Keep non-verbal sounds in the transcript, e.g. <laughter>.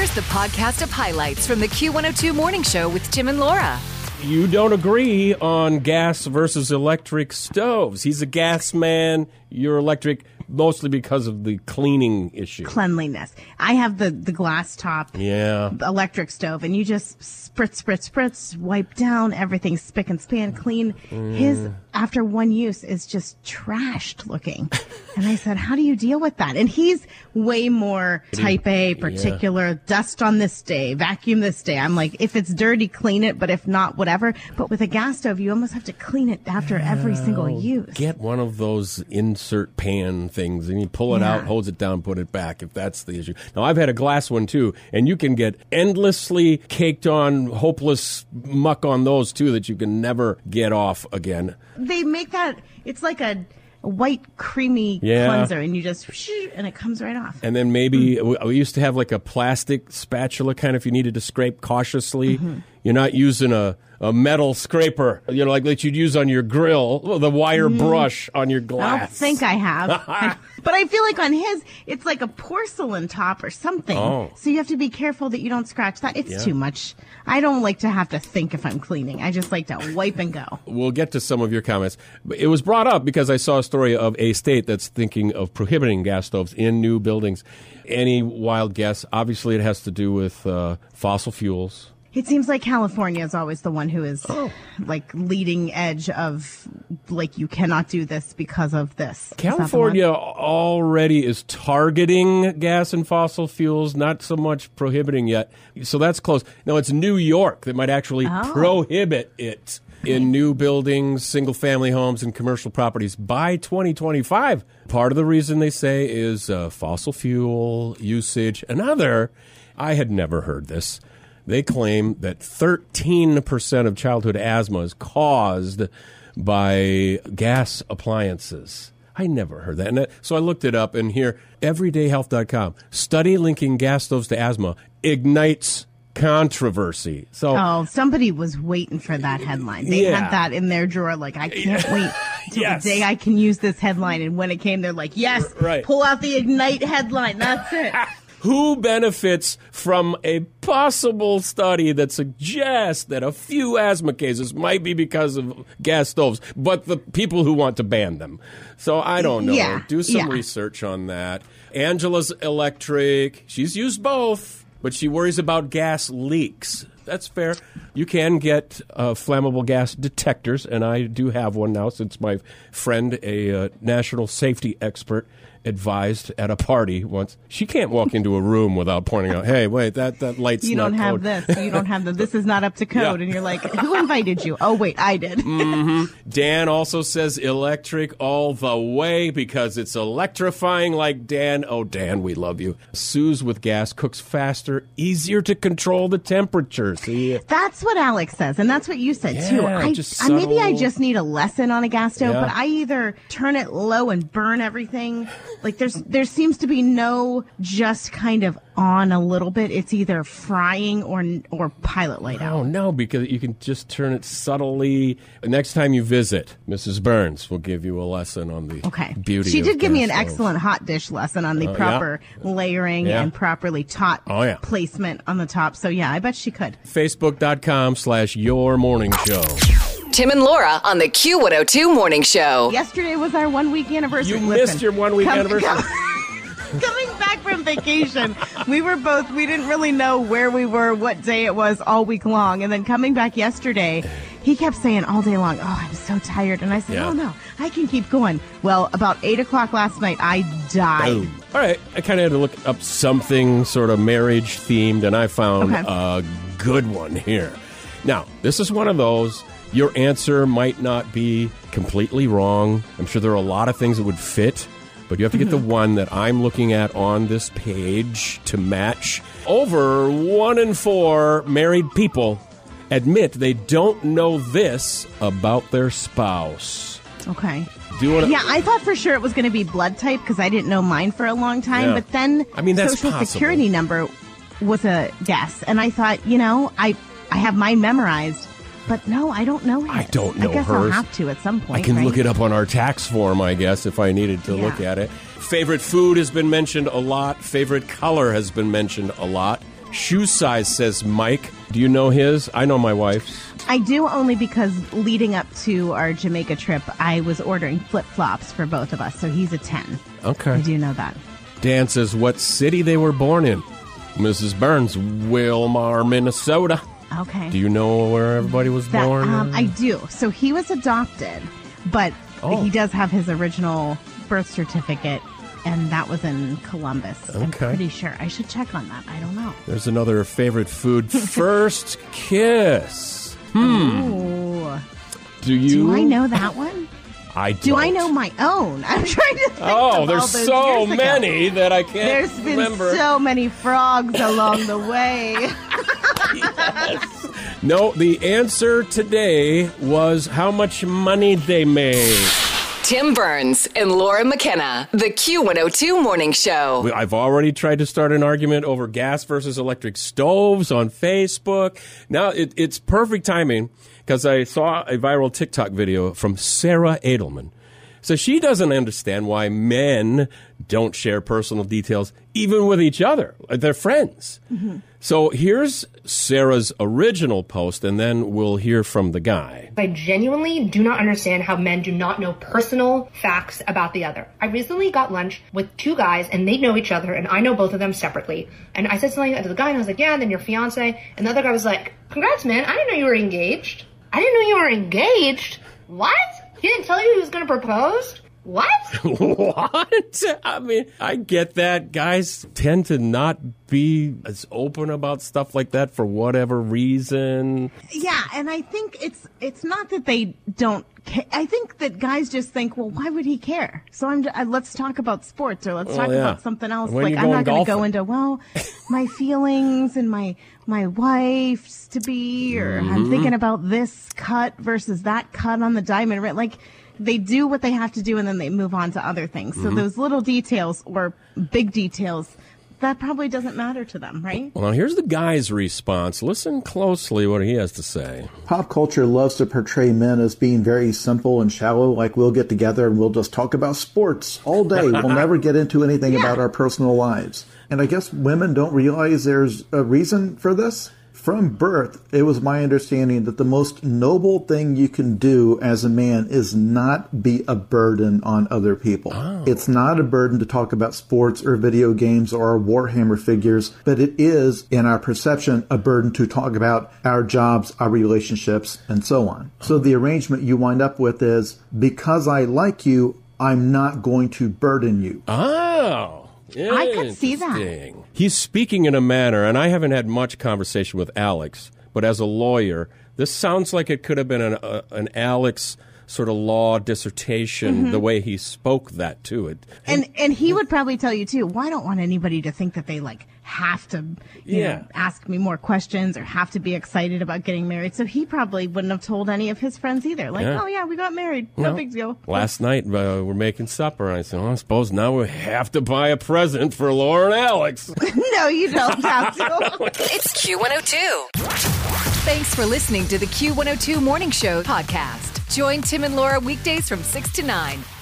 Here's the podcast of highlights from the Q102 Morning Show with Tim and Laura. You don't agree on gas versus electric stoves. He's a gas man. You're electric, mostly because of the cleaning issue. cleanliness. I have the the glass top Yeah. electric stove, and you just spritz, spritz, spritz, wipe down everything, spick and span, clean. His Mm. after one use is just trashed looking, <laughs> and I said, "How do you deal with that?" And he's way more type A, particular. Dust on this day, vacuum this day. I'm like, if it's dirty, clean it, but if not, whatever. But with a gas stove, you almost have to clean it after every single use. Get one of those insert pan things and you pull it Yeah. out, holds it down, put it back if that's the issue. Now, I've had a glass one too, and you can get endlessly caked on, hopeless muck on those too that you can never get off again. they make that it's like a, a white creamy Yeah. cleanser and you just and it comes right off And then maybe we we used to have like a plastic spatula kind of if you needed to scrape cautiously. Mm-hmm. You're not using a, a metal scraper, you know, like that you'd use on your grill, the wire brush on your Mm-hmm. i glass. don't think i have <laughs> but i feel like on his it's like a porcelain top or something Oh. so you have to be careful that you don't scratch that it's Yeah. too much i don't like to have to think if i'm cleaning i just like to wipe and go We'll get to some of your comments. It was brought up because I saw a story of a state that's thinking of prohibiting gas stoves in new buildings. Any wild guess? Obviously, it has to do with uh, fossil fuels. It seems like california is always the one who is Oh. like leading edge of like you cannot do this because of this Is that the one? California already is targeting gas and fossil fuels, not so much prohibiting yet. So that's close. Now it's New York that might actually Oh. prohibit it in new buildings, single family homes, and commercial properties by 2025. Part of the reason they say is uh, fossil fuel usage. Another, I had never heard this. They claim that 13% of childhood asthma is caused by gas appliances. I never heard that. And that- so I looked it up, and here, everydayhealth.com study linking gas stoves to asthma ignites controversy. So, Oh, somebody was waiting for that headline. They Yeah. had that in their drawer. Like, I can't <laughs> wait till Yes. the day I can use this headline. And when it came, they're like, yes, right. pull out the Ignite headline. That's it. <laughs> who benefits from a possible study that suggests that a few asthma cases might be because of gas stoves, but the people who want to ban them? So I don't know. Yeah, Do some yeah. research on that. Angela's electric. She's used both, but she worries about gas leaks. That's fair. You can get uh, flammable gas detectors, and I do have one now since my friend, a uh, national safety expert, advised at a party once. She can't walk into a room without pointing out, "Hey, wait, that that light's You don't have code." this. You don't have the, this is not up to <laughs> code. Yeah. And you're like, who invited you? Oh, wait, I did. <laughs> Dan also says electric all the way because it's electrifying like Dan. Oh, Dan, we love you. Sue's with gas cooks faster, easier to control the temperature. See, That's what Alex says, and that's what you said too. I, just I maybe I just need a lesson on a gas stove, Yeah. but I either turn it low and burn everything. Like there's there seems to be no just kind of on a little bit. It's either frying or or pilot light oh, out. Oh no, because you can just turn it subtly. Next time you visit, Mrs. Burns will give you a lesson on the Okay. beauty. She of did give me an gas stoves. excellent hot dish lesson on the Oh, yeah. proper layering Yeah. and properly taught Oh, yeah. placement on the top. So yeah, I bet she could. Facebook.com slash Your Morning Show. Tim and Laura on the Q102 Morning Show. Yesterday was our one week anniversary. You Listen, missed your one week come- anniversary. come- <laughs> coming from vacation, we were both, we didn't really know where we were, what day it was all week long. And then coming back yesterday, he kept saying all day long, Oh, I'm so tired. And I said, oh, Yeah. Oh, no, I can keep going. Well, about eight o'clock last night, I died. Boom. All right, I kind of had to look up something sort of marriage themed, and I found Okay. a good one here. Now, this is one of those. Your answer might not be completely wrong. I'm sure there are a lot of things that would fit, but you have to get the <laughs> one that I'm looking at on this page to match. Over one in four married people admit they don't know this about their spouse. Okay. Do you want to? Yeah, I thought for sure it was going to be blood type because I didn't know mine for a long time. Yeah. But then I mean, that's social possible. security number was a guess, and I thought, you know, I I have mine memorized, but no, I don't know. I don't know I guess I'll have to at some point. I can right? look it up on our tax form, I guess, if I needed to Yeah. look at it. Favorite food has been mentioned a lot. Favorite color has been mentioned a lot. shoe size, says Mike. Do you know his? I know my wife's. I do only because leading up to our Jamaica trip, I was ordering flip flops for both of us. So he's a 10. Okay. I do know that. Dan says what city they were born in. Mrs. Burns, Willmar, Minnesota. Okay. Do you know where everybody was That, born? um, I do. So he was adopted, but Oh. he does have his original birth certificate, and that was in Columbus. I'm pretty sure. I should check on that. I don't know. There's another favorite food. <laughs> First kiss. Ooh. Do you? Do I know that one? I Do I don't. know my own? <laughs> I'm trying to think. Oh, of all there's those so years ago. many that I can't There's been remember. so many frogs along the way. <laughs> <laughs> no, the answer today was how much money they made. Tim Burns and Laura McKenna, the Q102 Morning Show. I've already tried to start an argument over gas versus electric stoves on Facebook. Now it, it's perfect timing because I saw a viral TikTok video from Sarah Edelman. So she doesn't understand why men don't share personal details even with each other. Uh, They're friends. Mm-hmm. So here's Sarah's original post, and then we'll hear from the guy. I genuinely do not understand how men do not know personal facts about the other. I recently got lunch with two guys and they know each other and I know both of them separately. And I said something to the guy and I was like, yeah, and then your fiance. And the other guy was like, congrats, man. I didn't know you were engaged. I didn't know you were engaged. What? He didn't tell you he was to propose? What? <laughs> what? I mean, I get that. Guys tend to not be as open about stuff like that for whatever reason. yeah, and I think it's it's not that they don't. Ca- I think that guys just think, well, why would he care? So I'm. j- Uh, let's talk about sports or let's Well, talk yeah. about something else. When like I'm not going to go into well, my <laughs> feelings and my my wife's to be, or Mm-hmm. I'm thinking about this cut versus that cut on the diamond ring. Like they do what they have to do and then they move on to other things. Mm-hmm. So those little details or big details. That probably doesn't matter to them, right? Well, now here's the guy's response. Listen closely what he has to say. Pop culture loves to portray men as being very simple and shallow, like we'll get together and we'll just talk about sports all day. <laughs> We'll never get into anything about our personal lives. And I guess women don't realize there's a reason for this. From birth, it was my understanding that the most noble thing you can do as a man is not be a burden on other people. Oh. It's not a burden to talk about sports or video games or Warhammer figures, but it is, in our perception, a burden to talk about our jobs, our relationships, and so on. So the arrangement you wind up with is because I like you, I'm not going to burden you. Oh. I could see that. He's speaking in a manner, and I haven't had much conversation with Alex, but as a lawyer, this sounds like it could have been an, uh, an Alex sort of law dissertation, Mm-hmm. the way he spoke that to it. And and he would probably tell you too. Well, I don't want anybody to think that they like have to, you Yeah. know, ask me more questions or have to be excited about getting married. So he probably wouldn't have told any of his friends either. Like, Yeah. oh yeah, we got married. No Well, big deal. Last night uh, we're making supper, and I said, well, I suppose now we have to buy a present for Laura and Alex. <laughs> no, you don't have to. <laughs> It's Q102. Thanks for listening to the Q102 Morning Show podcast. Join Tim and Laura weekdays from 6 to 9